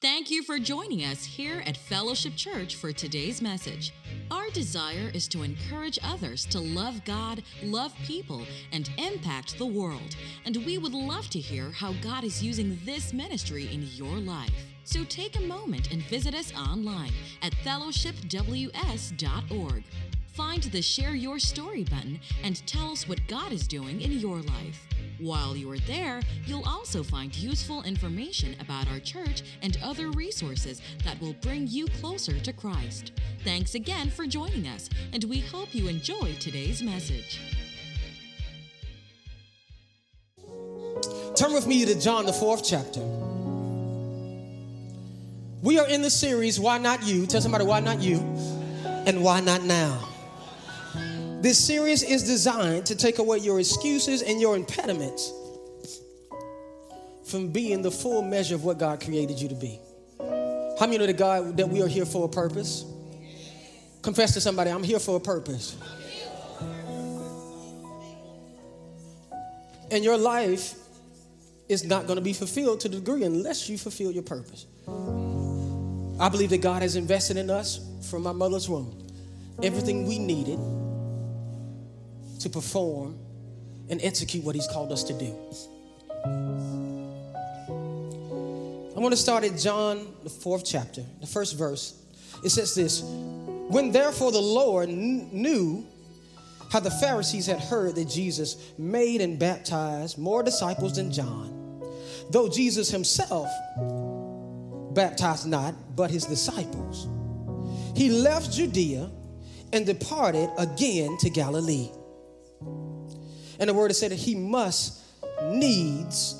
Thank you for joining us here at Fellowship Church for today's message. Our desire is to encourage others to love God, love people, and impact the world. And we would love to hear how God is using this ministry in your life. So take a moment and visit us online at fellowshipws.org. Find the Share Your Story button and tell us what God is doing in your life. While you are there, you'll also find useful information about our church and other resources that will bring you closer to Christ. Thanks again for joining us, and we hope you enjoy today's message. Turn with me to John, the fourth chapter. We are in the series, Why Not You? Tell somebody, Why Not You? And Why Not Now? This series is designed to take away your excuses and your impediments from being the full measure of what God created you to be. How many know that God that we are here for a purpose? Confess to somebody, I'm here for a purpose. And your life is not going to be fulfilled to the degree unless you fulfill your purpose. I believe that God has invested in us from my mother's womb everything we needed to perform and execute what He's called us to do. I want to start at John, the fourth chapter, the first verse. It says this When therefore the Lord kn- knew how the Pharisees had heard that Jesus made and baptized more disciples than John, though Jesus himself baptized not, but his disciples, he left Judea and departed again to Galilee. And the word is said that he must needs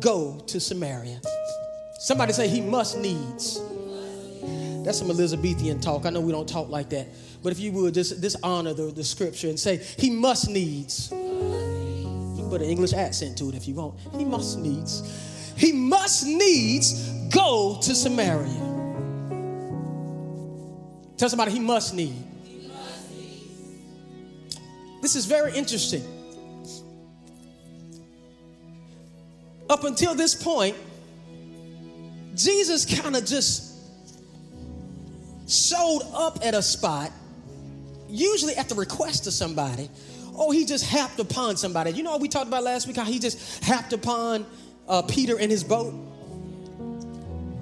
go to Samaria. Somebody say he must needs. That's some Elizabethan talk. I know we don't talk like that. But if you would, just, just honor the, the scripture and say, he must needs. You can put an English accent to it if you want. He must needs. He must needs go to Samaria. Tell somebody he must need. This is very interesting. Up until this point, Jesus kind of just showed up at a spot, usually at the request of somebody, or he just happed upon somebody. You know what we talked about last week? How he just happed upon uh, Peter in his boat.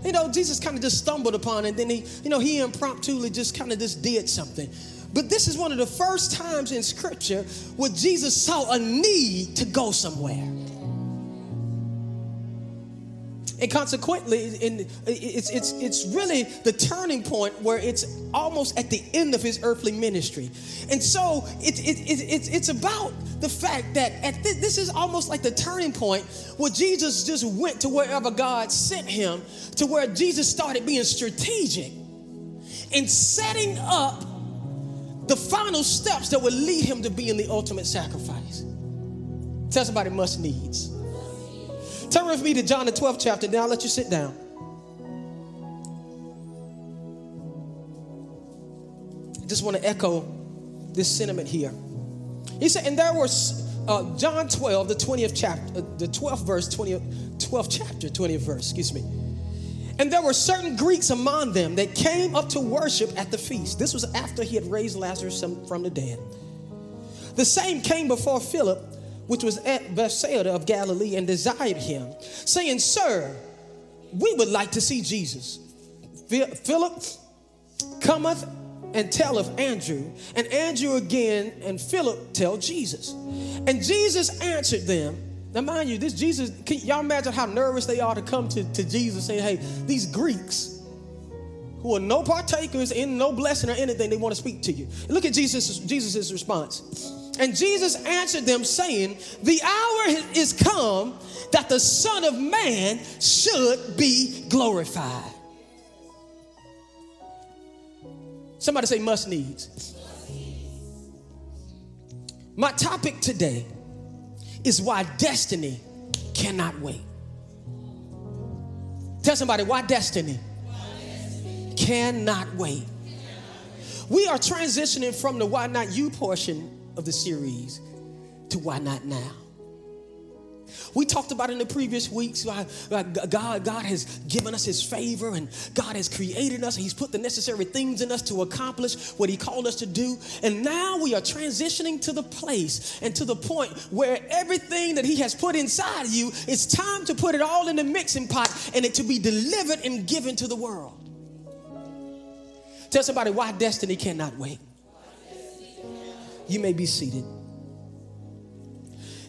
You know, Jesus kind of just stumbled upon, it, and then he, you know, he impromptu just kind of just did something. But this is one of the first times in Scripture where Jesus saw a need to go somewhere. And consequently, in, it's, it's, it's really the turning point where it's almost at the end of his earthly ministry. And so it, it, it, it's, it's about the fact that at this, this is almost like the turning point where Jesus just went to wherever God sent him, to where Jesus started being strategic in setting up the final steps that would lead him to being the ultimate sacrifice. Tell somebody must needs. Turn with me to John the 12th chapter. Now I'll let you sit down. I just want to echo this sentiment here. He said, and there was uh, John 12, the 20th chapter, uh, the 12th verse, 20th, 12th chapter, 20th verse, excuse me. And there were certain Greeks among them that came up to worship at the feast. This was after he had raised Lazarus from the dead. The same came before Philip which was at Bethsaida of Galilee, and desired him, saying, Sir, we would like to see Jesus. Philip cometh and telleth Andrew, and Andrew again and Philip tell Jesus. And Jesus answered them. Now, mind you, this Jesus, can y'all imagine how nervous they are to come to, to Jesus saying, Hey, these Greeks who are no partakers in no blessing or anything, they want to speak to you. Look at Jesus' Jesus's response. And Jesus answered them, saying, The hour is come that the Son of Man should be glorified. Somebody say, must needs. My topic today is why destiny cannot wait. Tell somebody, why destiny, cannot wait. We are transitioning from the why not you portion of the series to Why Not Now. We talked about in the previous weeks, God, God has given us His favor and God has created us He's put the necessary things in us to accomplish what He called us to do. And now we are transitioning to the place and to the point where everything that He has put inside of you, it's time to put it all in the mixing pot and it to be delivered and given to the world. Tell somebody why destiny cannot wait. You may be seated.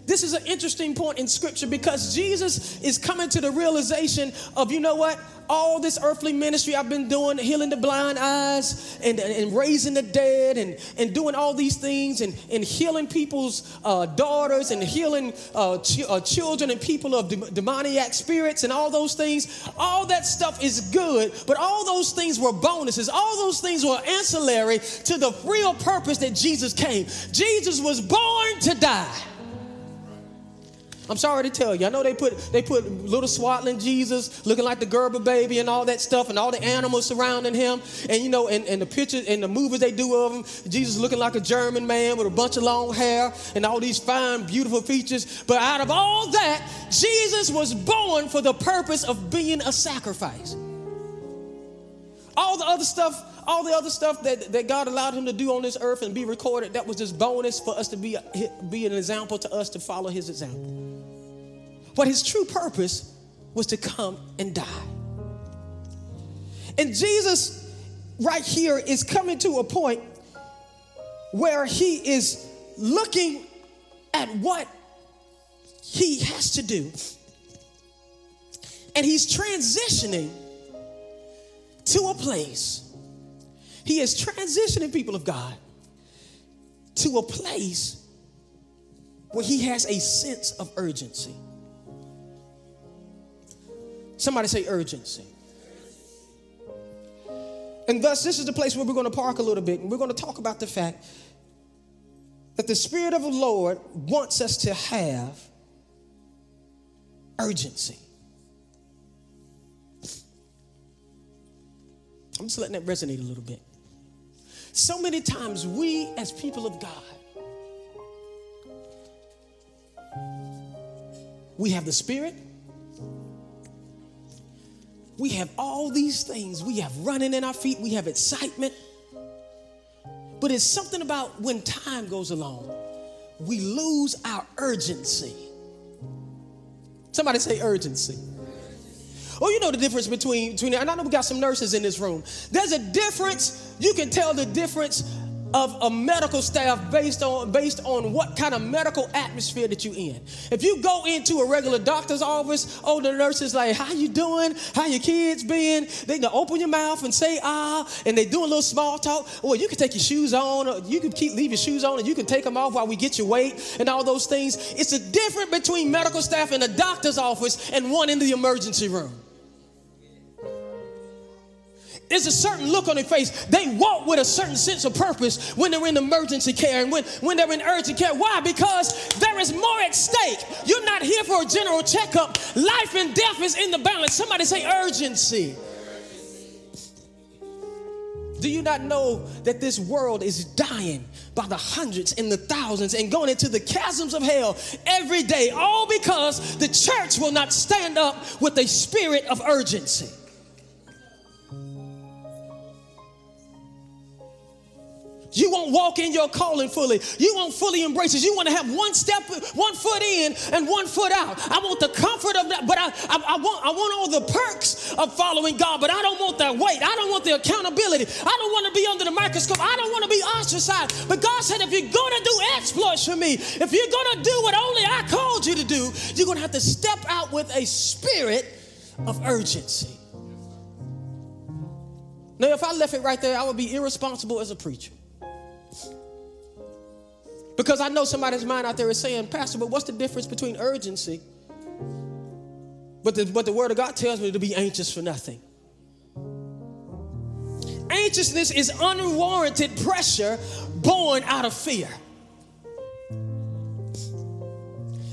This is an interesting point in scripture because Jesus is coming to the realization of, you know what? All this earthly ministry I've been doing, healing the blind eyes and, and raising the dead and, and doing all these things and, and healing people's uh, daughters and healing uh, ch- uh, children and people of de- demoniac spirits and all those things. All that stuff is good, but all those things were bonuses. All those things were ancillary to the real purpose that Jesus came. Jesus was born to die. I'm sorry to tell you. I know they put they put little swaddling Jesus looking like the Gerber baby and all that stuff and all the animals surrounding him. And you know, and, and the pictures and the movies they do of him, Jesus looking like a German man with a bunch of long hair and all these fine, beautiful features. But out of all that, Jesus was born for the purpose of being a sacrifice. All the other stuff all the other stuff that, that God allowed him to do on this earth and be recorded, that was just bonus for us to be, be an example to us to follow his example. But his true purpose was to come and die. And Jesus, right here, is coming to a point where he is looking at what he has to do. And he's transitioning to a place he is transitioning people of God to a place where he has a sense of urgency. Somebody say urgency. And thus, this is the place where we're going to park a little bit and we're going to talk about the fact that the Spirit of the Lord wants us to have urgency. I'm just letting that resonate a little bit. So many times, we as people of God, we have the Spirit, we have all these things, we have running in our feet, we have excitement. But it's something about when time goes along, we lose our urgency. Somebody say urgency. Oh, you know the difference between, between, and I know we got some nurses in this room. There's a difference, you can tell the difference of a medical staff based on based on what kind of medical atmosphere that you in. If you go into a regular doctor's office, oh the nurse is like, "How you doing? How your kids been?" They can open your mouth and say ah, and they do a little small talk. Well, you can take your shoes on, or you can keep leave your shoes on, and you can take them off while we get your weight and all those things. It's a difference between medical staff in a doctor's office and one in the emergency room. There's a certain look on their face. They walk with a certain sense of purpose when they're in emergency care and when, when they're in urgent care. Why? Because there is more at stake. You're not here for a general checkup. Life and death is in the balance. Somebody say urgency. Do you not know that this world is dying by the hundreds and the thousands and going into the chasms of hell every day, all because the church will not stand up with a spirit of urgency? You won't walk in your calling fully. You won't fully embrace it. You want to have one step, one foot in and one foot out. I want the comfort of that, but I, I, I, want, I want all the perks of following God, but I don't want that weight. I don't want the accountability. I don't want to be under the microscope. I don't want to be ostracized. But God said, if you're going to do exploits for me, if you're going to do what only I called you to do, you're going to have to step out with a spirit of urgency. Now, if I left it right there, I would be irresponsible as a preacher. Because I know somebody's mind out there is saying, Pastor, but what's the difference between urgency? But the, but the word of God tells me to be anxious for nothing. Anxiousness is unwarranted pressure born out of fear.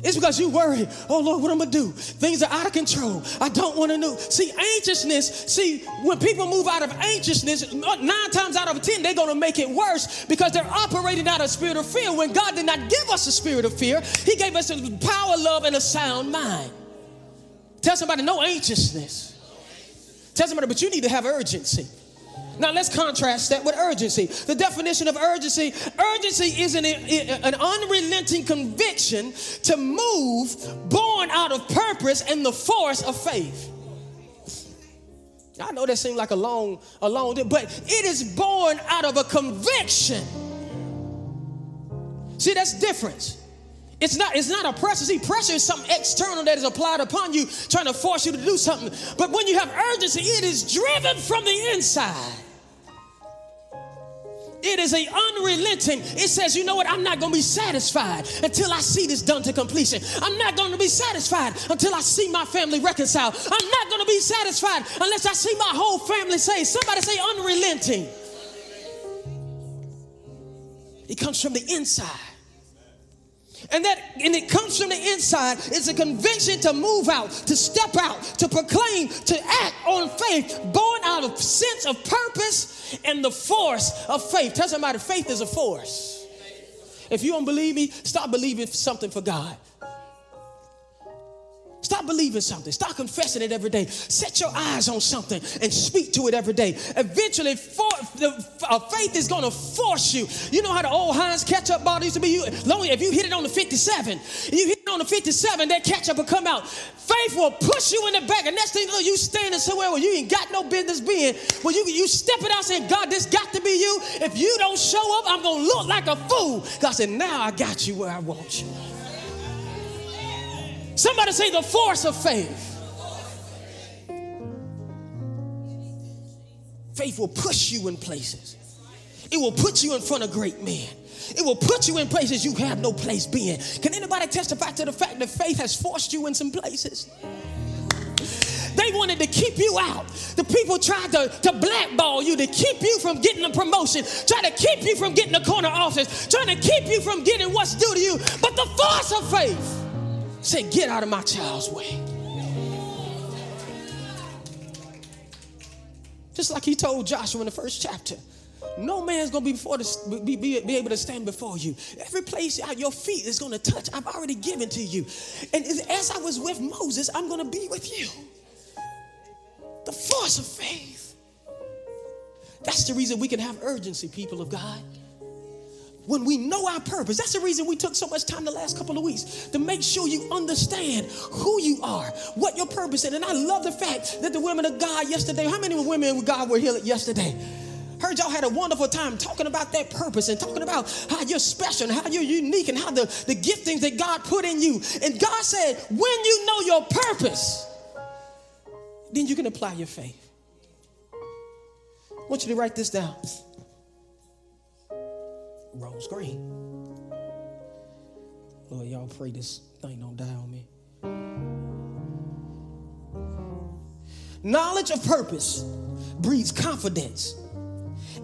It's because you worry, oh Lord, what am I gonna do? Things are out of control. I don't want to know. See, anxiousness, see, when people move out of anxiousness, nine times out of ten, they're gonna make it worse because they're operating out of spirit of fear. When God did not give us a spirit of fear, He gave us a power, love, and a sound mind. Tell somebody, no anxiousness. Tell somebody, but you need to have urgency. Now let's contrast that with urgency. The definition of urgency urgency is an, an unrelenting conviction to move born out of purpose and the force of faith. I know that seems like a long, a long, but it is born out of a conviction. See, that's difference. It's not, it's not a pressure. See, pressure is something external that is applied upon you, trying to force you to do something. But when you have urgency, it is driven from the inside. It is a unrelenting. It says, you know what? I'm not going to be satisfied until I see this done to completion. I'm not going to be satisfied until I see my family reconciled. I'm not going to be satisfied unless I see my whole family saved. Somebody say unrelenting. It comes from the inside. And that and it comes from the inside. It's a conviction to move out, to step out, to proclaim, to act on faith, born out of sense of purpose and the force of faith. Tell somebody faith is a force. If you don't believe me, stop believing something for God. Stop believing something. Stop confessing it every day. Set your eyes on something and speak to it every day. Eventually, for, the, uh, faith is going to force you. You know how the old Heinz ketchup bottle used to be? You, long, if you hit it on the 57, you hit it on the 57, that ketchup will come out. Faith will push you in the back. And next thing you know, you standing somewhere where you ain't got no business being. Where you, you stepping out saying, God, this got to be you. If you don't show up, I'm going to look like a fool. God said, now I got you where I want you. Somebody say the force of faith. Faith will push you in places. It will put you in front of great men. It will put you in places you have no place being. Can anybody testify to the fact that faith has forced you in some places? They wanted to keep you out. The people tried to, to blackball you, to keep you from getting a promotion, try to keep you from getting a corner office, trying to keep you from getting what's due to you. But the force of faith Say, get out of my child's way. Just like he told Joshua in the first chapter. No man's gonna be before be, be, be able to stand before you. Every place your feet is gonna touch, I've already given to you. And as I was with Moses, I'm gonna be with you. The force of faith. That's the reason we can have urgency, people of God when we know our purpose. That's the reason we took so much time the last couple of weeks to make sure you understand who you are, what your purpose is. And I love the fact that the women of God yesterday, how many women of God were here yesterday? Heard y'all had a wonderful time talking about that purpose and talking about how you're special and how you're unique and how the, the giftings that God put in you. And God said, when you know your purpose, then you can apply your faith. I want you to write this down rose green. Lord, y'all pray this thing don't die on me. Knowledge of purpose breeds confidence,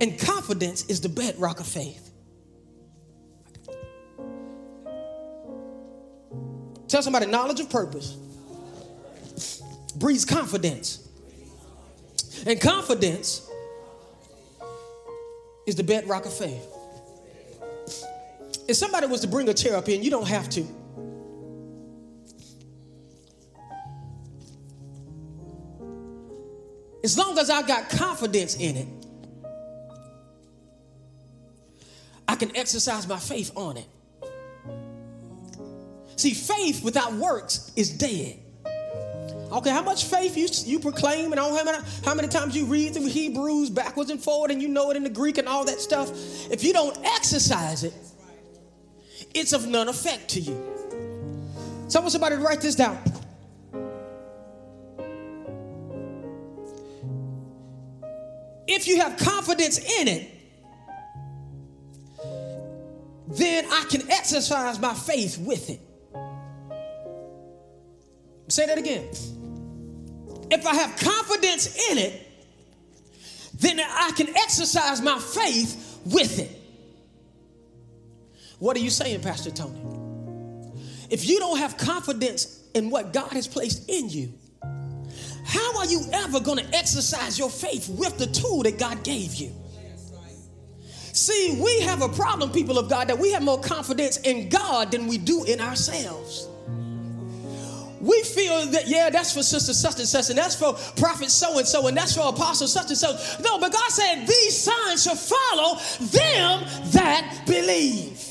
and confidence is the bedrock of faith. Tell somebody knowledge of purpose breeds confidence, and confidence is the bedrock of faith. If somebody was to bring a chair up in, you don't have to. As long as I got confidence in it, I can exercise my faith on it. See, faith without works is dead. Okay, how much faith you, you proclaim and how many, how many times you read through Hebrews backwards and forward and you know it in the Greek and all that stuff. If you don't exercise it, it's of none effect to you. So I want somebody to write this down. If you have confidence in it, then I can exercise my faith with it. Say that again. If I have confidence in it, then I can exercise my faith with it. What are you saying, Pastor Tony? if you don't have confidence in what God has placed in you, how are you ever going to exercise your faith with the tool that God gave you? See, we have a problem, people of God, that we have more confidence in God than we do in ourselves. We feel that, yeah, that's for sister such and such, and that's for prophet so and so, and that's for apostle such and so. No, but God said, These signs shall follow them that believe.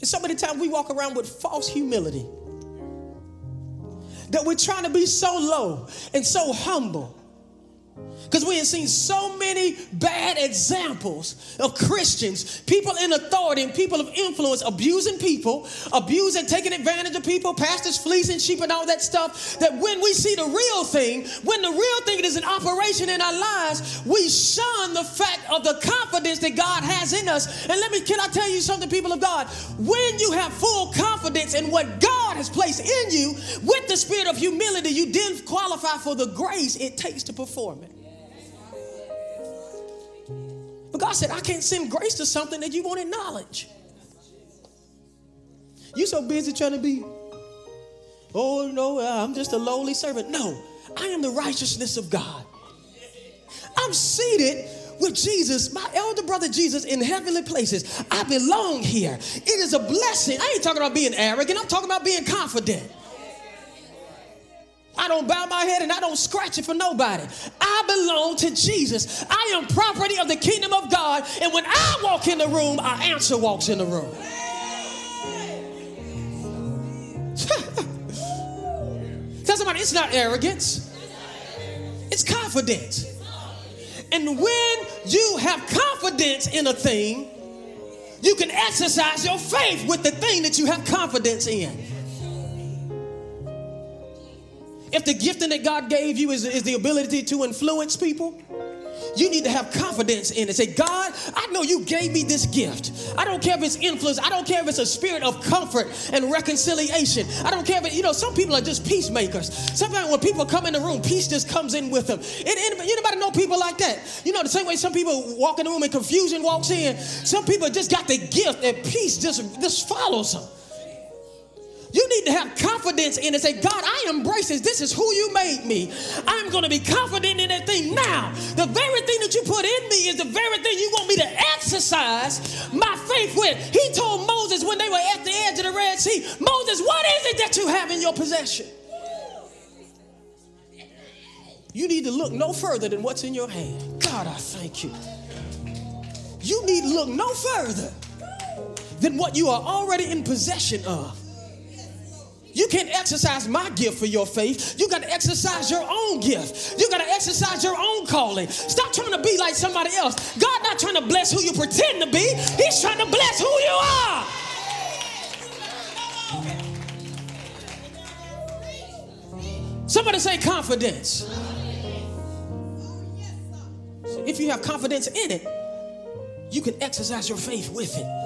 And so many times we walk around with false humility that we're trying to be so low and so humble because we have seen so many bad examples of Christians, people in authority and people of influence abusing people, abusing, taking advantage of people, pastors fleecing sheep and all that stuff. That when we see the real thing, when the real thing is in operation in our lives, we shun the fact of the confidence that God has in us. And let me, can I tell you something, people of God? When you have full confidence in what God has placed in you, with the spirit of humility, you then qualify for the grace it takes to perform it. But God said, I can't send grace to something that you won't acknowledge. You're so busy trying to be, oh no, I'm just a lowly servant. No, I am the righteousness of God. I'm seated with Jesus, my elder brother Jesus, in heavenly places. I belong here. It is a blessing. I ain't talking about being arrogant, I'm talking about being confident. I don't bow my head and I don't scratch it for nobody. I belong to Jesus. I am property of the kingdom of God. And when I walk in the room, our answer walks in the room. Tell somebody it's not arrogance, it's confidence. And when you have confidence in a thing, you can exercise your faith with the thing that you have confidence in. If the gifting that God gave you is, is the ability to influence people, you need to have confidence in it. Say, God, I know you gave me this gift. I don't care if it's influence. I don't care if it's a spirit of comfort and reconciliation. I don't care if it, you know, some people are just peacemakers. Sometimes when people come in the room, peace just comes in with them. And, anybody know people like that? You know, the same way some people walk in the room and confusion walks in. Some people just got the gift and peace just, just follows them. You need to have confidence in it. Say, God, I embrace this. This is who you made me. I'm going to be confident in that thing now. The very thing that you put in me is the very thing you want me to exercise my faith with. He told Moses when they were at the edge of the Red Sea, Moses, what is it that you have in your possession? You need to look no further than what's in your hand. God, I thank you. You need to look no further than what you are already in possession of. You can't exercise my gift for your faith. You got to exercise your own gift. You got to exercise your own calling. Stop trying to be like somebody else. God not trying to bless who you pretend to be. He's trying to bless who you are. Somebody say confidence. If you have confidence in it, you can exercise your faith with it.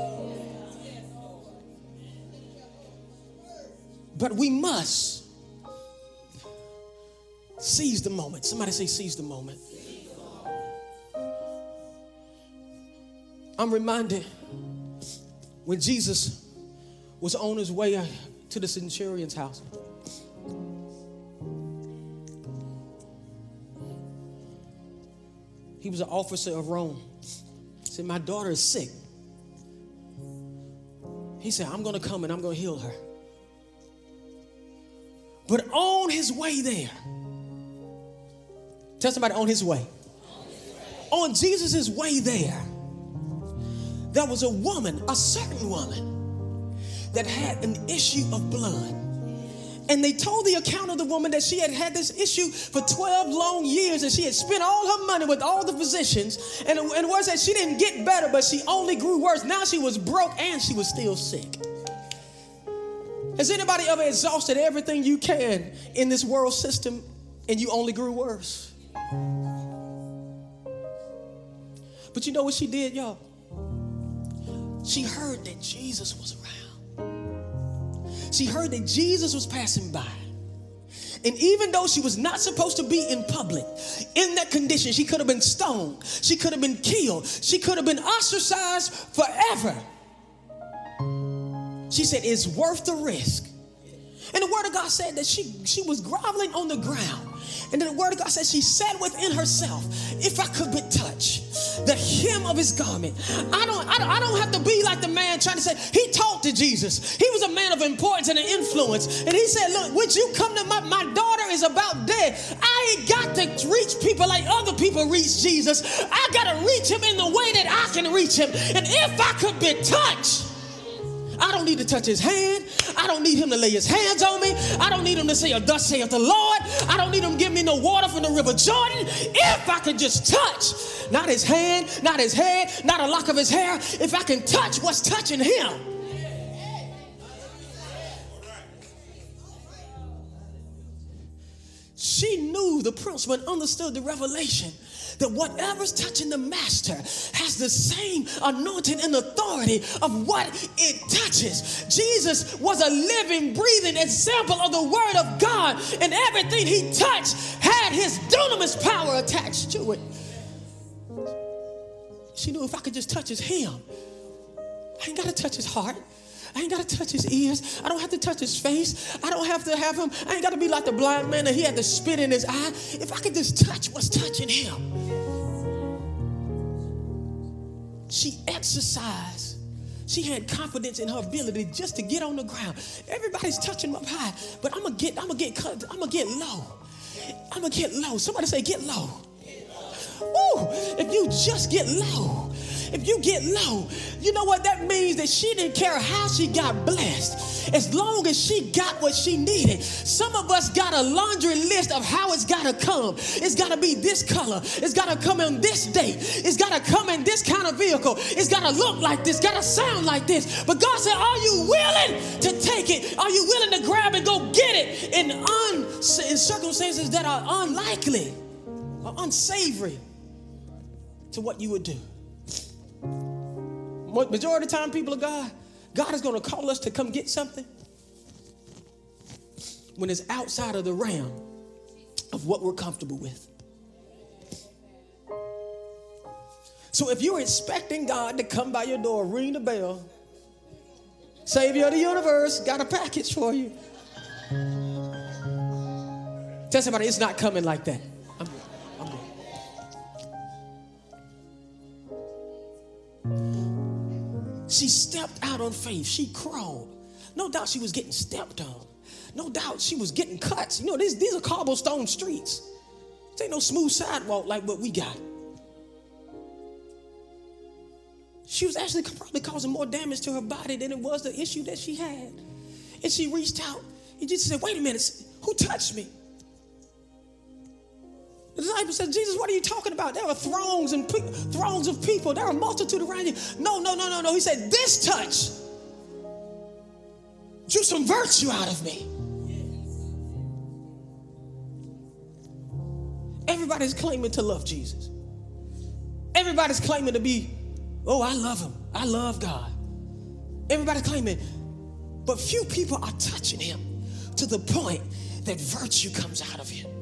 But we must seize the moment. Somebody say, seize the moment. I'm reminded when Jesus was on his way to the centurion's house. He was an officer of Rome. He said, My daughter is sick. He said, I'm going to come and I'm going to heal her. But on his way there, tell somebody on his way. On Jesus' way there, there was a woman, a certain woman, that had an issue of blood. And they told the account of the woman that she had had this issue for 12 long years and she had spent all her money with all the physicians. And, and words that she didn't get better, but she only grew worse. Now she was broke and she was still sick. Has anybody ever exhausted everything you can in this world system and you only grew worse? But you know what she did, y'all? She heard that Jesus was around. She heard that Jesus was passing by. And even though she was not supposed to be in public, in that condition, she could have been stoned, she could have been killed, she could have been ostracized forever. She said, It's worth the risk. And the word of God said that she, she was groveling on the ground. And then the word of God says she said within herself, if I could but touch the hem of his garment. I don't, I don't, I don't have to be like the man trying to say, he talked to Jesus. He was a man of importance and an influence. And he said, look, would you come to my, my daughter is about dead. I ain't got to reach people like other people reach Jesus. I got to reach him in the way that I can reach him. And if I could be touched, I don't need to touch his hand. I don't need him to lay his hands on me. I don't need him to say, a thus saith the Lord. I don't need him to give me no water from the river Jordan. If I could just touch, not his hand, not his head, not a lock of his hair, if I can touch what's touching him. She knew the principle and understood the revelation that whatever's touching the master has the same anointing and authority of what it touches. Jesus was a living, breathing example of the word of God, and everything he touched had his dunamis power attached to it. She knew if I could just touch his hem, I ain't got to touch his heart. I ain't got to touch his ears. I don't have to touch his face. I don't have to have him. I ain't got to be like the blind man that he had to spit in his eye. If I could just touch what's touching him. She exercised. She had confidence in her ability just to get on the ground. Everybody's touching up high, but I'm gonna get, I'm gonna get, I'm gonna get low. I'm gonna get low. Somebody say, get low. Ooh, if you just get low, if you get low, you know what that means? That she didn't care how she got blessed, as long as she got what she needed. Some of us got a laundry list of how it's got to come. It's got to be this color. It's got to come on this date. It's got to come in this kind of vehicle. It's got to look like this. Got to sound like this. But God said, "Are you willing to take it? Are you willing to grab and go get it in, un, in circumstances that are unlikely or unsavory to what you would do?" Majority of the time, people of God, God is going to call us to come get something when it's outside of the realm of what we're comfortable with. So if you're expecting God to come by your door, ring the bell, Savior of the universe, got a package for you. Tell somebody it's not coming like that. She stepped out on faith. She crawled. No doubt she was getting stepped on. No doubt she was getting cuts. You know, these, these are cobblestone streets. This ain't no smooth sidewalk like what we got. She was actually probably causing more damage to her body than it was the issue that she had. And she reached out and Jesus said, Wait a minute, who touched me? The disciples said, Jesus, what are you talking about? There are throngs and pe- throngs of people. There are a multitude around you. No, no, no, no, no. He said, this touch drew some virtue out of me. Everybody's claiming to love Jesus. Everybody's claiming to be, oh, I love him. I love God. Everybody's claiming, but few people are touching him to the point that virtue comes out of him.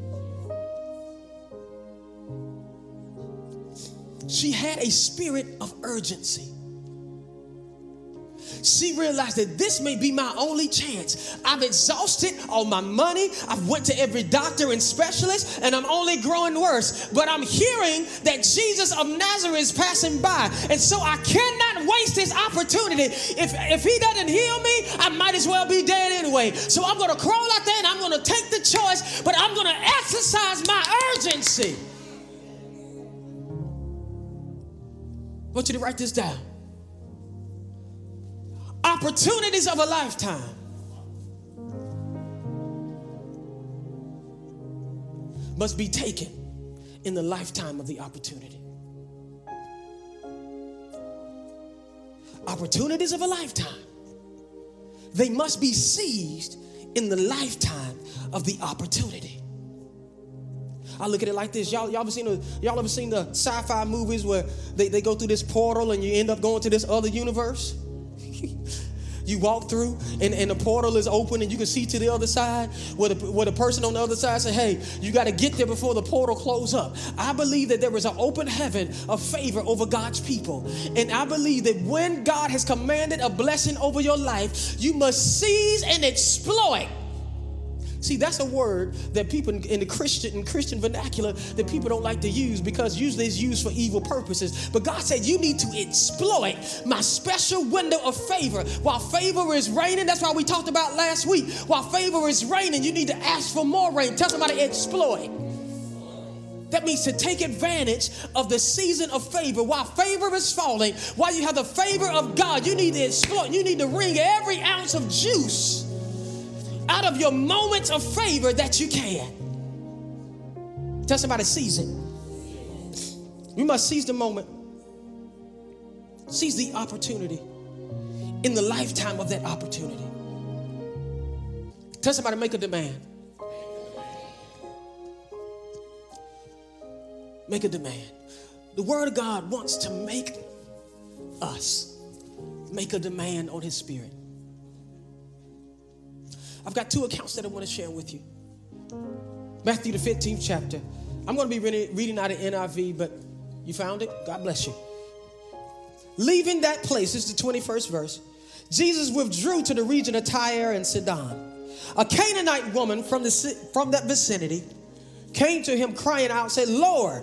She had a spirit of urgency. She realized that this may be my only chance. I've exhausted all my money. I've went to every doctor and specialist and I'm only growing worse. But I'm hearing that Jesus of Nazareth is passing by. And so I cannot waste this opportunity. If, if he doesn't heal me, I might as well be dead anyway. So I'm going to crawl out there and I'm going to take the choice, but I'm going to exercise my urgency. I want you to write this down. Opportunities of a lifetime. Must be taken in the lifetime of the opportunity. Opportunities of a lifetime. They must be seized in the lifetime of the opportunity. I look at it like this. Y'all, y'all ever seen the, y'all ever seen the sci-fi movies where they, they go through this portal and you end up going to this other universe? you walk through and, and the portal is open and you can see to the other side where the, where the person on the other side say hey you got to get there before the portal close up i believe that there is an open heaven of favor over god's people and i believe that when god has commanded a blessing over your life you must seize and exploit See, that's a word that people in the Christian in Christian vernacular that people don't like to use because usually it's used for evil purposes. But God said you need to exploit my special window of favor. While favor is raining, that's why we talked about last week. While favor is raining, you need to ask for more rain. Tell somebody exploit. That means to take advantage of the season of favor. While favor is falling, while you have the favor of God, you need to exploit. You need to wring every ounce of juice out of your moments of favor that you can. Tell somebody, seize it. You must seize the moment, seize the opportunity in the lifetime of that opportunity. Tell somebody, make a demand. Make a demand. The Word of God wants to make us make a demand on His Spirit. I've got two accounts that I want to share with you. Matthew, the 15th chapter. I'm going to be reading out of NIV, but you found it? God bless you. Leaving that place, this is the 21st verse. Jesus withdrew to the region of Tyre and Sidon. A Canaanite woman from, the, from that vicinity came to him crying out, said, Lord,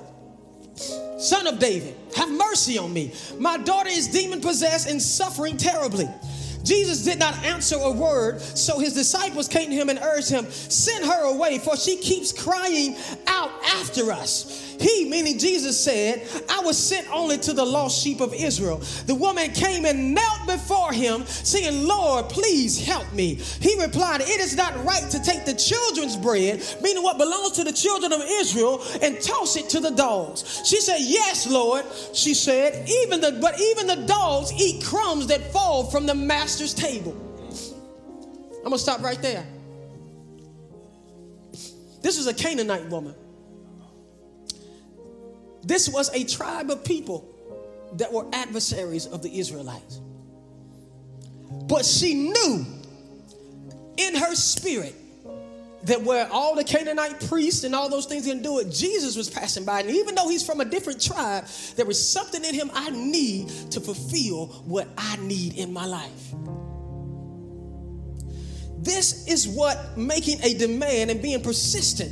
son of David, have mercy on me. My daughter is demon possessed and suffering terribly. Jesus did not answer a word, so his disciples came to him and urged him, Send her away, for she keeps crying out after us. He, meaning Jesus, said, I was sent only to the lost sheep of Israel. The woman came and knelt before him, saying, Lord, please help me. He replied, It is not right to take the children's bread, meaning what belongs to the children of Israel, and toss it to the dogs. She said, Yes, Lord. She said, Even the but even the dogs eat crumbs that fall from the master's table. I'm gonna stop right there. This is a Canaanite woman. This was a tribe of people that were adversaries of the Israelites. But she knew in her spirit that where all the Canaanite priests and all those things didn't do it, Jesus was passing by. And even though he's from a different tribe, there was something in him I need to fulfill what I need in my life. This is what making a demand and being persistent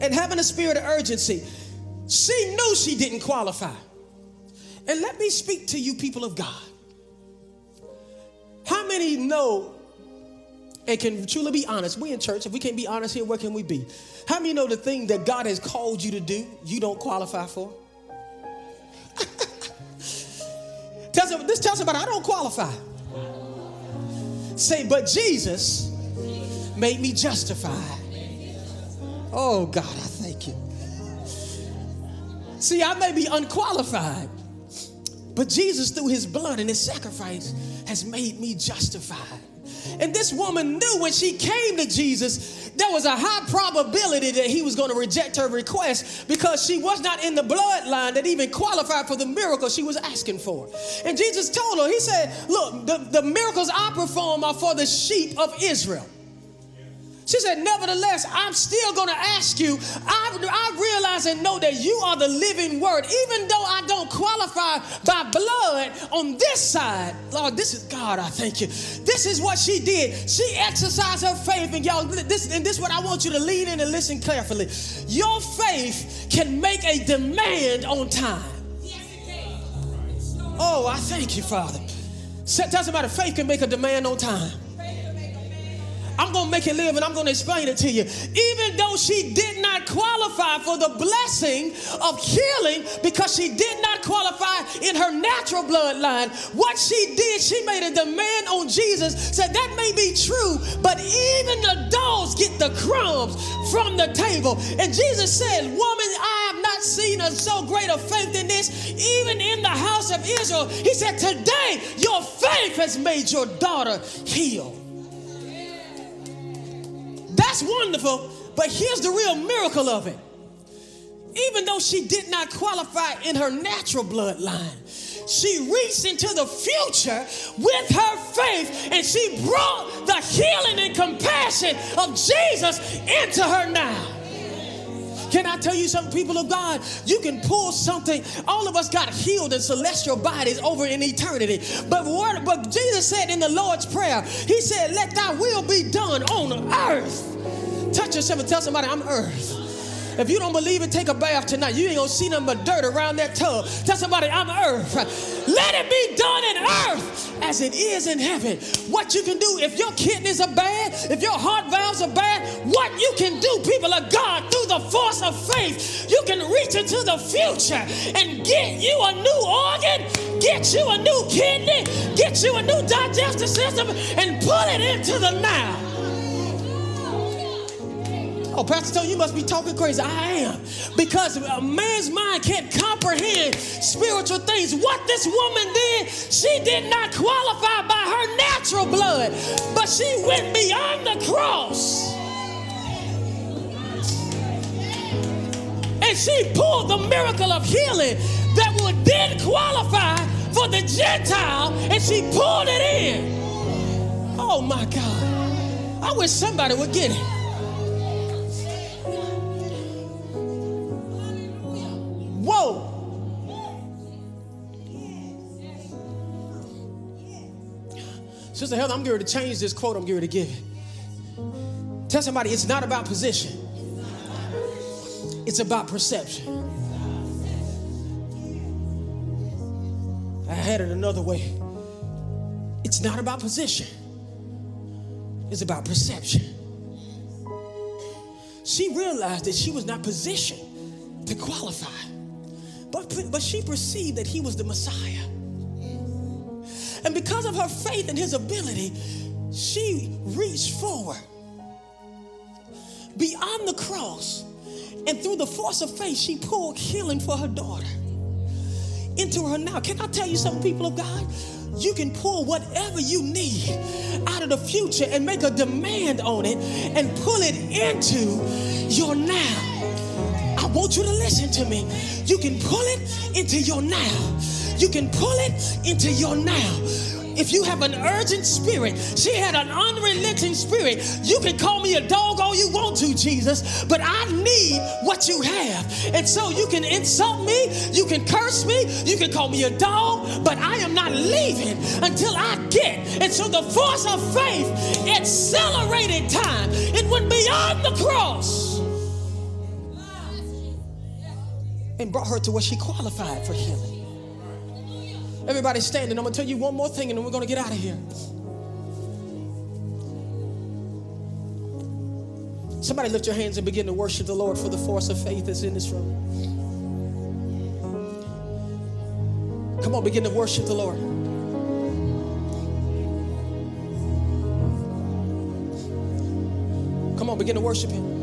and having a spirit of urgency. She knew she didn't qualify. And let me speak to you, people of God. How many know and can truly be honest? We in church, if we can't be honest here, where can we be? How many know the thing that God has called you to do, you don't qualify for? tell some, this tells somebody I don't qualify. Say, but Jesus made me justified. Oh God, I thank. See, I may be unqualified, but Jesus, through his blood and his sacrifice, has made me justified. And this woman knew when she came to Jesus, there was a high probability that he was going to reject her request because she was not in the bloodline that even qualified for the miracle she was asking for. And Jesus told her, He said, Look, the, the miracles I perform are for the sheep of Israel. She said, Nevertheless, I'm still going to ask you. I, I realize and know that you are the living word. Even though I don't qualify by blood on this side, Lord, this is God, I thank you. This is what she did. She exercised her faith. And y'all, this, and this is what I want you to lean in and listen carefully. Your faith can make a demand on time. Oh, I thank you, Father. Tell somebody faith can make a demand on time. I'm going to make it live and I'm going to explain it to you. Even though she did not qualify for the blessing of healing because she did not qualify in her natural bloodline, what she did, she made a demand on Jesus, said that may be true, but even the dogs get the crumbs from the table. And Jesus said, Woman, I have not seen a so great a faith in this, even in the house of Israel. He said, Today your faith has made your daughter heal. That's wonderful, but here's the real miracle of it. Even though she did not qualify in her natural bloodline, she reached into the future with her faith and she brought the healing and compassion of Jesus into her now. Can I tell you something, people of God? You can pull something. All of us got healed in celestial bodies over in eternity. But what but Jesus said in the Lord's Prayer, He said, Let thy will be done on earth. Touch yourself and tell somebody, I'm earth. If you don't believe it, take a bath tonight. You ain't gonna see nothing but dirt around that tub. Tell somebody, I'm earth. Let it be done in earth as it is in heaven. What you can do if your kidneys are bad, if your heart valves are bad, what you can do, people of God, through the force of faith, you can reach into the future and get you a new organ, get you a new kidney, get you a new digestive system, and pull it into the now. Oh, Pastor Tony, you must be talking crazy. I am. Because a man's mind can't comprehend spiritual things. What this woman did, she did not qualify by her natural blood, but she went beyond the cross. And she pulled the miracle of healing that would then qualify for the Gentile, and she pulled it in. Oh my God. I wish somebody would get it. Sister Heather, I'm going to change this quote I'm going to give. It. Tell somebody it's not about position, it's about perception. I had it another way. It's not about position, it's about perception. She realized that she was not positioned to qualify, but, but she perceived that he was the Messiah. And because of her faith and his ability, she reached forward beyond the cross. And through the force of faith, she pulled healing for her daughter into her now. Can I tell you something, people of God? You can pull whatever you need out of the future and make a demand on it and pull it into your now. Want you to listen to me. You can pull it into your now you can pull it into your now. If you have an urgent spirit, she had an unrelenting spirit. You can call me a dog all you want to, Jesus, but I need what you have. And so you can insult me, you can curse me, you can call me a dog, but I am not leaving until I get. And so the force of faith accelerated time, it went beyond the cross and brought her to where she qualified for healing. Everybody standing. I'm going to tell you one more thing and then we're going to get out of here. Somebody lift your hands and begin to worship the Lord for the force of faith that's in this room. Come on, begin to worship the Lord. Come on, begin to worship Him.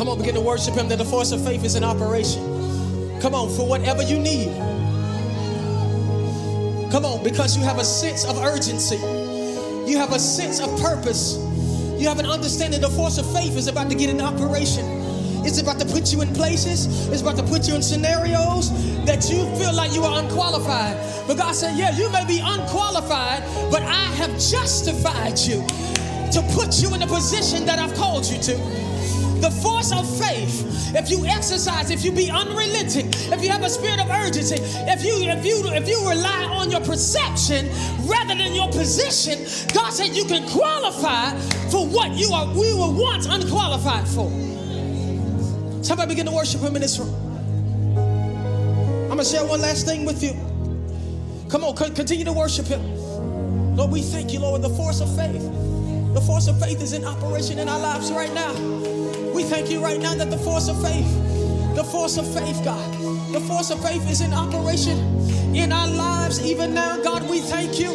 Come on, begin to worship Him that the force of faith is in operation. Come on, for whatever you need. Come on, because you have a sense of urgency, you have a sense of purpose, you have an understanding the force of faith is about to get in operation. It's about to put you in places. It's about to put you in scenarios that you feel like you are unqualified. But God said, Yeah, you may be unqualified, but I have justified you to put you in the position that I've called you to the force of faith, if you exercise, if you be unrelenting, if you have a spirit of urgency, if you if you if you rely on your perception rather than your position, God said you can qualify for what you are we were once unqualified for. Somebody begin to worship him in this room. I'm gonna share one last thing with you. Come on, continue to worship him. Lord, we thank you, Lord, the force of faith. The force of faith is in operation in our lives right now. We thank you right now that the force of faith, the force of faith, God, the force of faith is in operation in our lives even now. God, we thank you.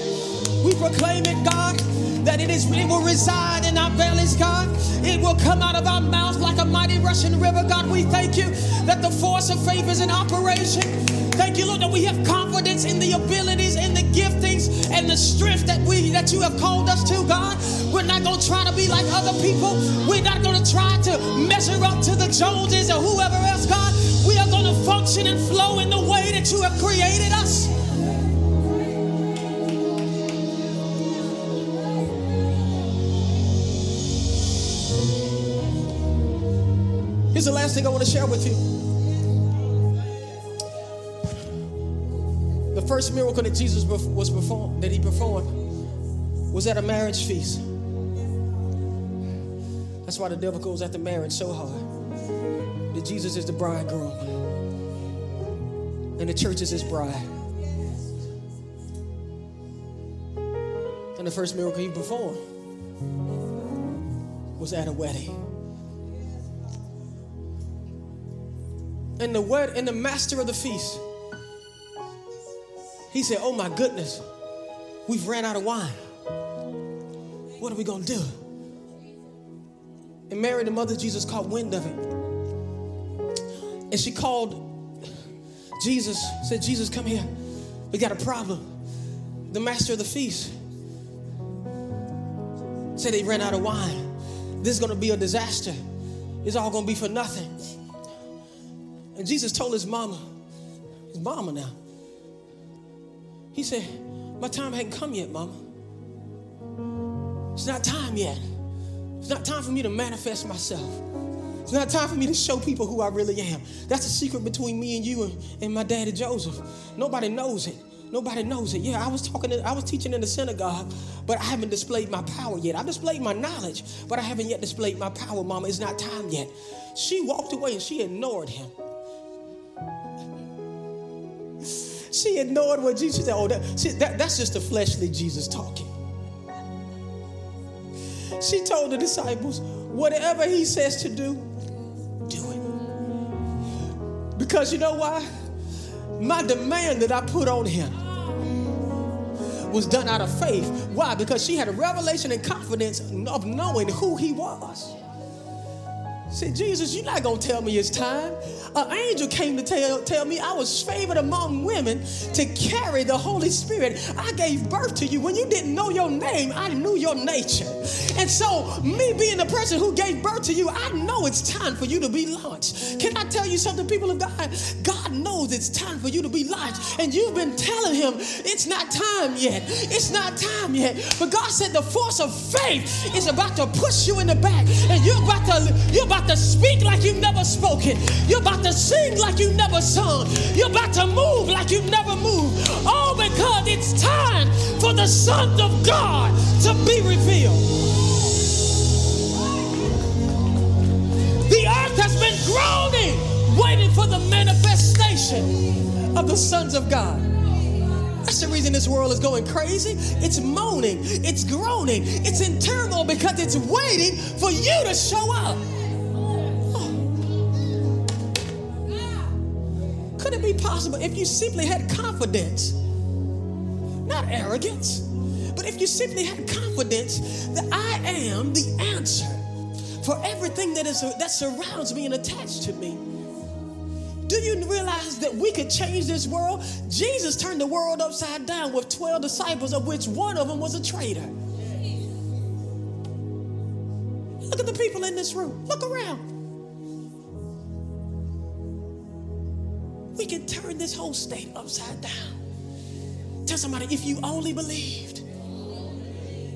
We proclaim it, God that it is it will reside in our bellies, God. It will come out of our mouths like a mighty rushing river, God. We thank you that the force of faith is in operation Thank you, Lord, that we have confidence in the abilities and the giftings and the strength that we that you have called us to, God. We're not gonna try to be like other people. We're not gonna try to measure up to the Joneses or whoever else, God. We are gonna function and flow in the way that you have created us. Here's the last thing I want to share with you. First miracle that Jesus was performed, that he performed, was at a marriage feast. That's why the devil goes after marriage so hard. That Jesus is the bridegroom, and the church is his bride. And the first miracle he performed was at a wedding. and the word and the master of the feast he said oh my goodness we've ran out of wine. What are we gonna do? And mary the mother of jesus caught wind of it. And she called jesus said jesus come here. We got a problem. The master of the feast said they ran out of wine. This is gonna be a disaster. It's all gonna be for nothing. And Jesus told his mama, his mama now, he said, My time hadn't come yet, mama. It's not time yet. It's not time for me to manifest myself. It's not time for me to show people who I really am. That's a secret between me and you and, and my daddy Joseph. Nobody knows it. Nobody knows it. Yeah, I was talking, to, I was teaching in the synagogue, but I haven't displayed my power yet. I've displayed my knowledge, but I haven't yet displayed my power, mama. It's not time yet. She walked away and she ignored him. She ignored what Jesus said. Oh, that, see, that, that's just the fleshly Jesus talking. She told the disciples, whatever he says to do, do it. Because you know why? My demand that I put on him was done out of faith. Why? Because she had a revelation and confidence of knowing who he was. Said, Jesus, you're not going to tell me it's time. An angel came to tell, tell me I was favored among women to carry the Holy Spirit. I gave birth to you. When you didn't know your name, I knew your nature. And so, me being the person who gave birth to you, I know it's time for you to be launched. Can I tell you something, people of God? God knows it's time for you to be launched. And you've been telling him it's not time yet. It's not time yet. But God said the force of faith is about to push you in the back. And you're about to, you're about about to speak like you've never spoken. You're about to sing like you've never sung. You're about to move like you've never moved. Oh, All because it's time for the sons of God to be revealed. The earth has been groaning, waiting for the manifestation of the sons of God. That's the reason this world is going crazy. It's moaning, it's groaning, it's in turmoil because it's waiting for you to show up. Possible if you simply had confidence, not arrogance, but if you simply had confidence that I am the answer for everything that is that surrounds me and attached to me. Do you realize that we could change this world? Jesus turned the world upside down with 12 disciples, of which one of them was a traitor. Look at the people in this room. Look around. We can turn this whole state upside down. Tell somebody, if you only believed,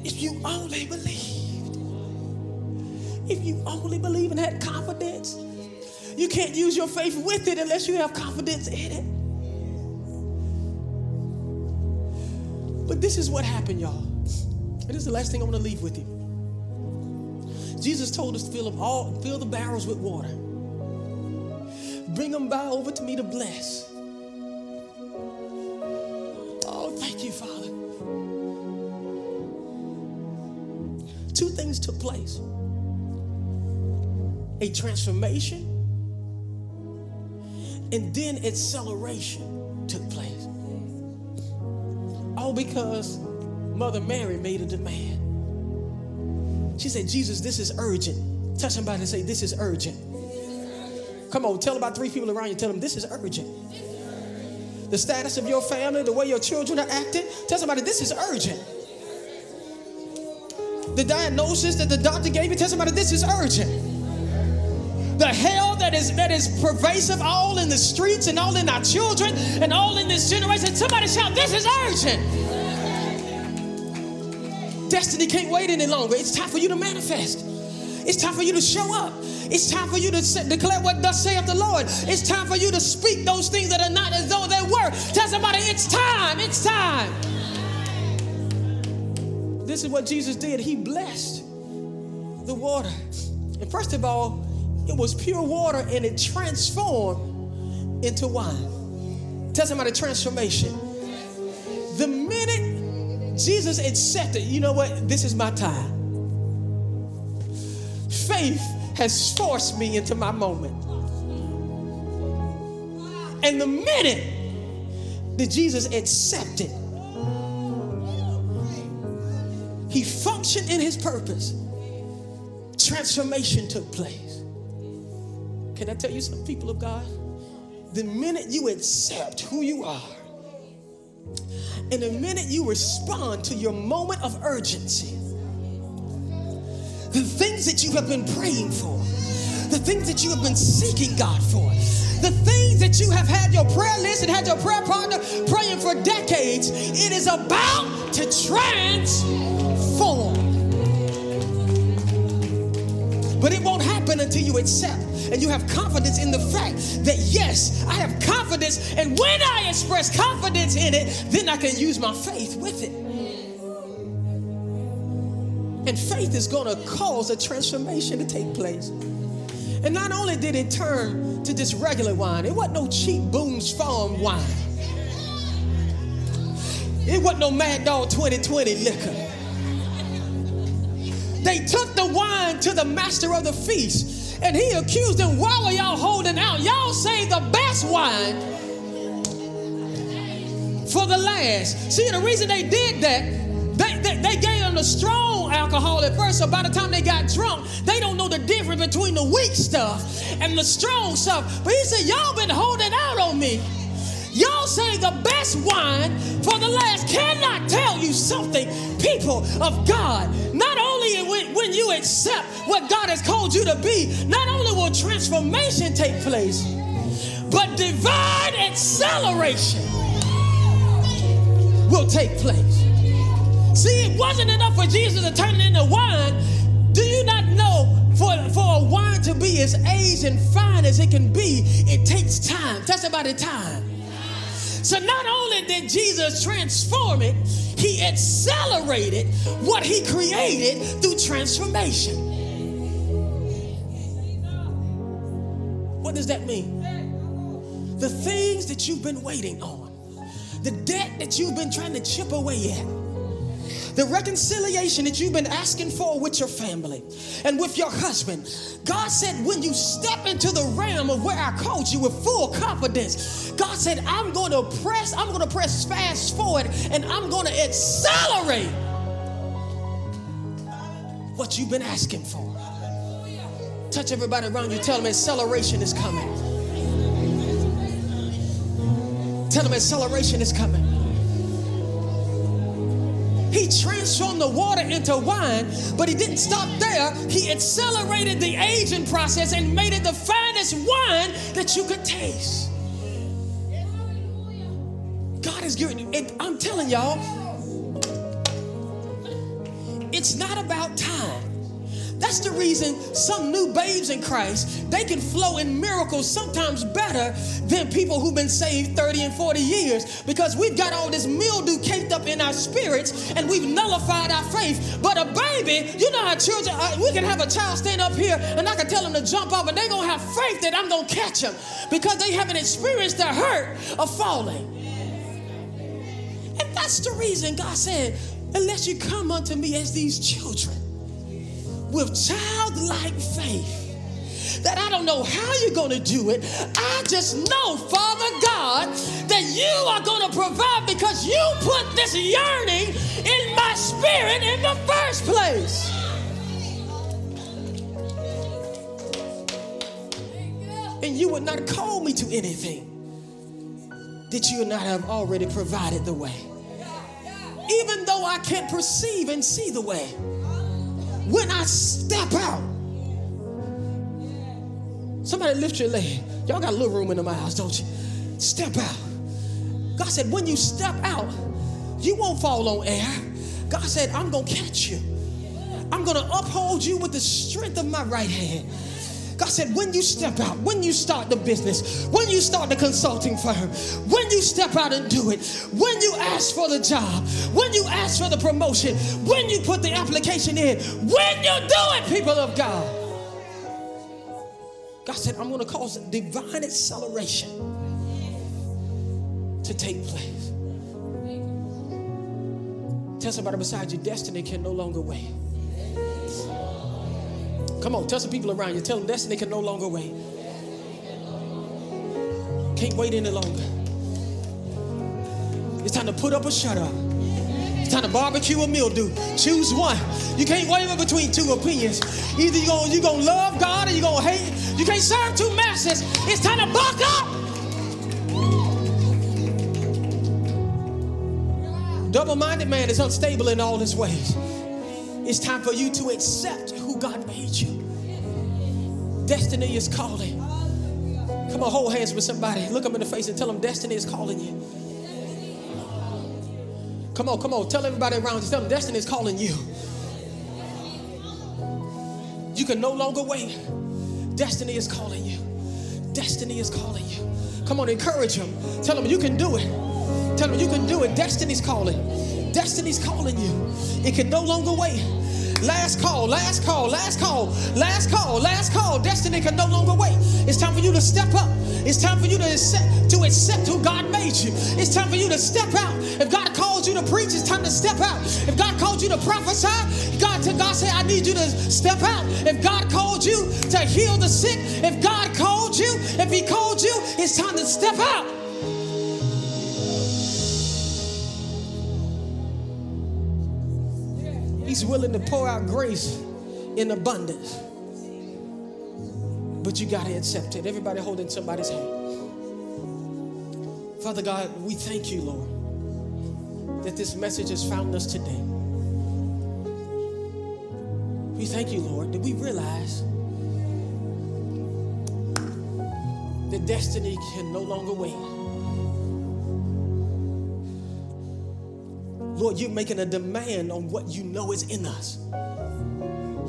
if you only believed, if you only believe and had confidence, you can't use your faith with it unless you have confidence in it. But this is what happened, y'all. And this is the last thing I want to leave with you. Jesus told us to fill, up all, fill the barrels with water. Bring them by over to me to bless. Oh, thank you, Father. Two things took place a transformation and then acceleration took place. All because Mother Mary made a demand. She said, Jesus, this is urgent. Touch somebody and say, This is urgent. Come on, tell about three people around you. Tell them this is urgent. the status of your family, the way your children are acting. Tell somebody this is urgent. The diagnosis that the doctor gave you, tell somebody this is urgent. The hell that is that is pervasive all in the streets and all in our children and all in this generation. Somebody shout, this is urgent. Destiny can't wait any longer. It's time for you to manifest. It's time for you to show up. It's time for you to say, declare what thus saith the Lord. It's time for you to speak those things that are not as though they were. Tell somebody, it's time. It's time. This is what Jesus did. He blessed the water. And first of all, it was pure water and it transformed into wine. Tell somebody transformation. The minute Jesus accepted, you know what? This is my time. Faith has forced me into my moment. And the minute that Jesus accepted, he functioned in his purpose, transformation took place. Can I tell you some people of God? The minute you accept who you are, and the minute you respond to your moment of urgency, the things that you have been praying for, the things that you have been seeking God for, the things that you have had your prayer list and had your prayer partner praying for decades, it is about to transform. But it won't happen until you accept and you have confidence in the fact that, yes, I have confidence. And when I express confidence in it, then I can use my faith with it. And faith is going to cause a transformation to take place. And not only did it turn to this regular wine, it wasn't no cheap Boone's Farm wine. It wasn't no Mad Dog 2020 liquor. They took the wine to the master of the feast and he accused them, Why were y'all holding out? Y'all say the best wine for the last. See, the reason they did that, they, they, gave them the strong alcohol at first, so by the time they got drunk, they don't know the difference between the weak stuff and the strong stuff. But he said, Y'all been holding out on me. Y'all say the best wine for the last. Cannot tell you something, people of God. Not only when, when you accept what God has called you to be, not only will transformation take place, but divine acceleration will take place. See, it wasn't enough for Jesus to turn it into wine. Do you not know for, for a wine to be as aged and fine as it can be, it takes time. That's about the time. So not only did Jesus transform it, he accelerated what he created through transformation. What does that mean? The things that you've been waiting on, the debt that you've been trying to chip away at the reconciliation that you've been asking for with your family and with your husband. God said, when you step into the realm of where I called you with full confidence, God said, I'm going to press, I'm going to press fast forward and I'm going to accelerate what you've been asking for. Touch everybody around you, tell them acceleration is coming. Tell them acceleration is coming. He transformed the water into wine, but he didn't stop there. He accelerated the aging process and made it the finest wine that you could taste. God is giving, and I'm telling y'all, it's not about time. That's the reason some new babes in Christ, they can flow in miracles sometimes better than people who've been saved 30 and 40 years because we've got all this mildew caked up in our spirits and we've nullified our faith. But a baby, you know how children, we can have a child stand up here and I can tell them to jump off and they're going to have faith that I'm going to catch them because they haven't experienced the hurt of falling. And that's the reason God said, unless you come unto me as these children with childlike faith that I don't know how you're going to do it. I just know, Father God, that you are going to provide because you put this yearning in my spirit in the first place. And you would not call me to anything that you and I have already provided the way. Even though I can't perceive and see the way, when I step out, somebody lift your leg. Y'all got a little room in the house, don't you? Step out. God said, when you step out, you won't fall on air. God said, I'm going to catch you. I'm going to uphold you with the strength of my right hand. God said, when you step out, when you start the business, when you start the consulting firm, when you step out and do it, when you ask for the job, when you ask for the promotion, when you put the application in, when you do it, people of God. God said, I'm going to cause divine acceleration to take place. Tell somebody beside you, destiny can no longer wait. Come on, tell some people around you. Tell them destiny can no longer wait. Can't wait any longer. It's time to put up or shut up. It's time to barbecue or mildew. Choose one. You can't waver between two opinions. Either you're gonna, you gonna love God or you're gonna hate. You can't serve two masters. It's time to buck up. Double minded man is unstable in all his ways. It's time for you to accept God made you. Destiny is calling. Come on, hold hands with somebody. Look them in the face and tell them destiny is calling you. Come on, come on. Tell everybody around you. Tell them destiny is calling you. You can no longer wait. Destiny is calling you. Destiny is calling you. Come on, encourage them. Tell them you can do it. Tell them you can do it. Destiny's calling. Destiny's calling you. It can no longer wait. Last call, last call, last call, last call, last call. Destiny can no longer wait. It's time for you to step up. It's time for you to accept, to accept who God made you. It's time for you to step out. If God called you to preach, it's time to step out. If God called you to prophesy, God to God say, I need you to step out. If God called you to heal the sick, if God called you, if He called you, it's time to step out. He's willing to pour out grace in abundance. But you got to accept it. Everybody holding somebody's hand. Father God, we thank you, Lord, that this message has found us today. We thank you, Lord, that we realize that destiny can no longer wait. Lord, you're making a demand on what you know is in us.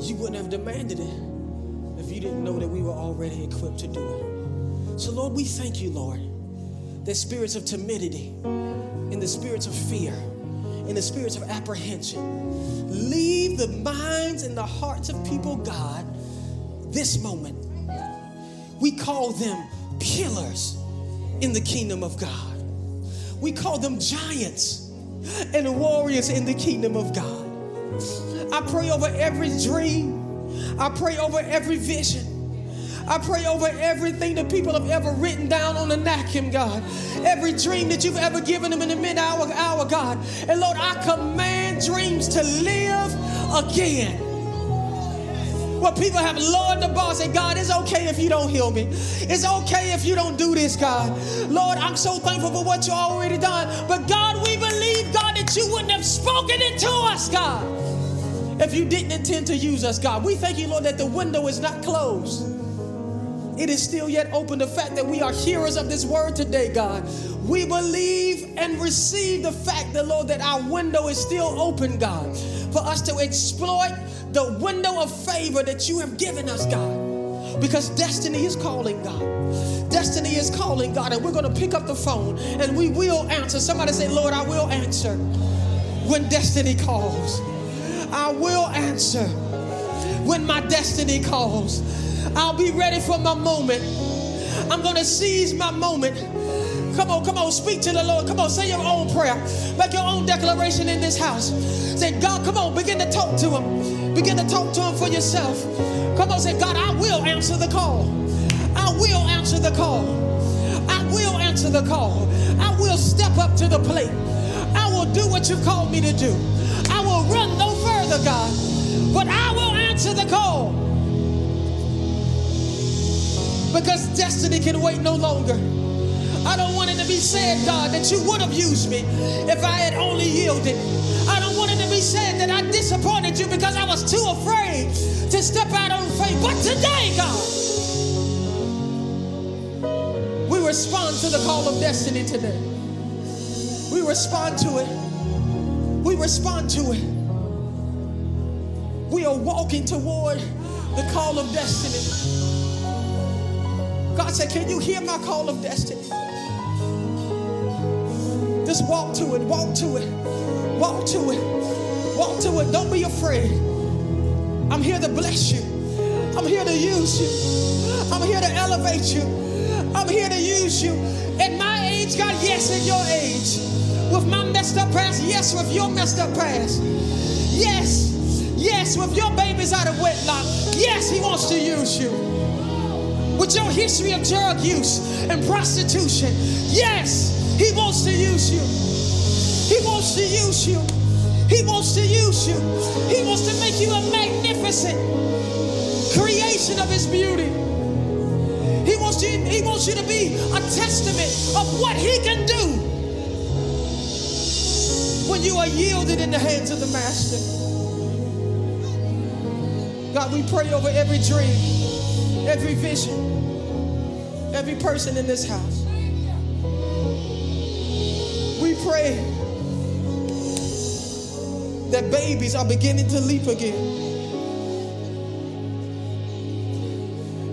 You wouldn't have demanded it if you didn't know that we were already equipped to do it. So, Lord, we thank you, Lord, that spirits of timidity, in the spirits of fear, in the spirits of apprehension, leave the minds and the hearts of people, God, this moment. We call them pillars in the kingdom of God. We call them giants and warriors in the kingdom of God. I pray over every dream. I pray over every vision. I pray over everything that people have ever written down on the napkin, God. Every dream that you've ever given them in the mid-hour hour, God. And Lord, I command dreams to live again. Well, people have lowered the bar, say, God, it's okay if you don't heal me. It's okay if you don't do this, God. Lord, I'm so thankful for what you already done. But God, you wouldn't have spoken it to us, God, if you didn't intend to use us, God. We thank you, Lord, that the window is not closed. It is still yet open. The fact that we are hearers of this word today, God. We believe and receive the fact that, Lord, that our window is still open, God, for us to exploit the window of favor that you have given us, God. Because destiny is calling, God. Destiny is calling, God, and we're going to pick up the phone and we will answer. Somebody say, Lord, I will answer when destiny calls. I will answer when my destiny calls. I'll be ready for my moment. I'm going to seize my moment. Come on, come on, speak to the Lord. Come on, say your own prayer. Make your own declaration in this house. Say, God, come on, begin to talk to Him. Begin to talk to Him for yourself. Come on, say, God, I will answer the call. I will answer the call. I will answer the call. I will step up to the plate. I will do what you called me to do. I will run no further, God, but I will answer the call. Because destiny can wait no longer. I don't want it to be said, God, that you would have used me if I had only yielded. Said that I disappointed you because I was too afraid to step out on faith. But today, God, we respond to the call of destiny today. We respond to it. We respond to it. We are walking toward the call of destiny. God said, Can you hear my call of destiny? Just walk to it, walk to it, walk to it, walk to it. Don't be afraid. I'm here to bless you. I'm here to use you. I'm here to elevate you. I'm here to use you. At my age, God, yes, at your age. With my messed up past, yes, with your messed up past. Yes, yes, with your babies out of wedlock. Yes, He wants to use you. With your history of drug use and prostitution. Yes, He wants to use you. He wants to use you. He wants to use you. He wants to make you a magnificent creation of His beauty. He wants you, he wants you to be a testament of what He can do when you are yielded in the hands of the Master. God, we pray over every dream, every vision, every person in this house. We pray that babies are beginning to leap again.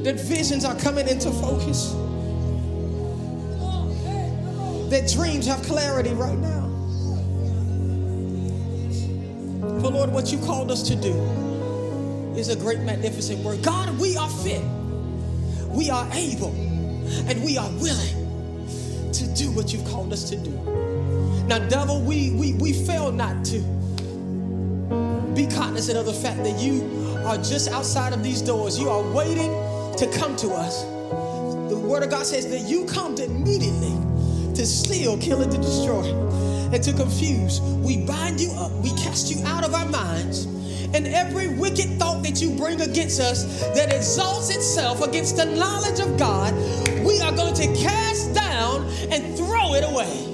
That visions are coming into focus. That dreams have clarity right now. For Lord, what you called us to do is a great, magnificent work. God, we are fit, we are able, and we are willing to do what you've called us to do. Now, devil, we we we fail not to be cognizant of the fact that you are just outside of these doors. You are waiting to come to us. The word of God says that you come immediately to steal, kill, and to destroy, and to confuse. We bind you up, we cast you out of our minds. And every wicked thought that you bring against us that exalts itself against the knowledge of God, we are going to cast down and throw it away.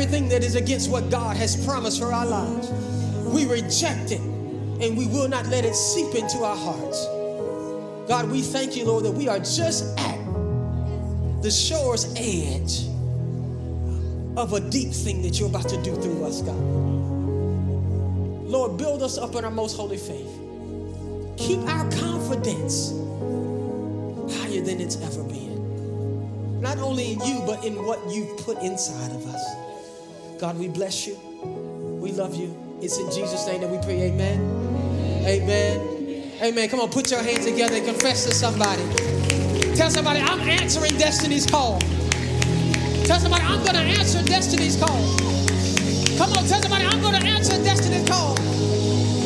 Everything that is against what God has promised for our lives, we reject it and we will not let it seep into our hearts. God, we thank you, Lord, that we are just at the shore's edge of a deep thing that you're about to do through us, God. Lord, build us up in our most holy faith. Keep our confidence higher than it's ever been. Not only in you, but in what you've put inside of us. God, we bless you. We love you. It's in Jesus' name that we pray. Amen. Amen. Amen. Come on, put your hands together and confess to somebody. Tell somebody, I'm answering destiny's call. Tell somebody, I'm going to answer destiny's call. Come on, tell somebody, I'm going to answer destiny's call.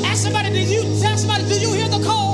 Ask somebody, did you, tell somebody, do you hear the call?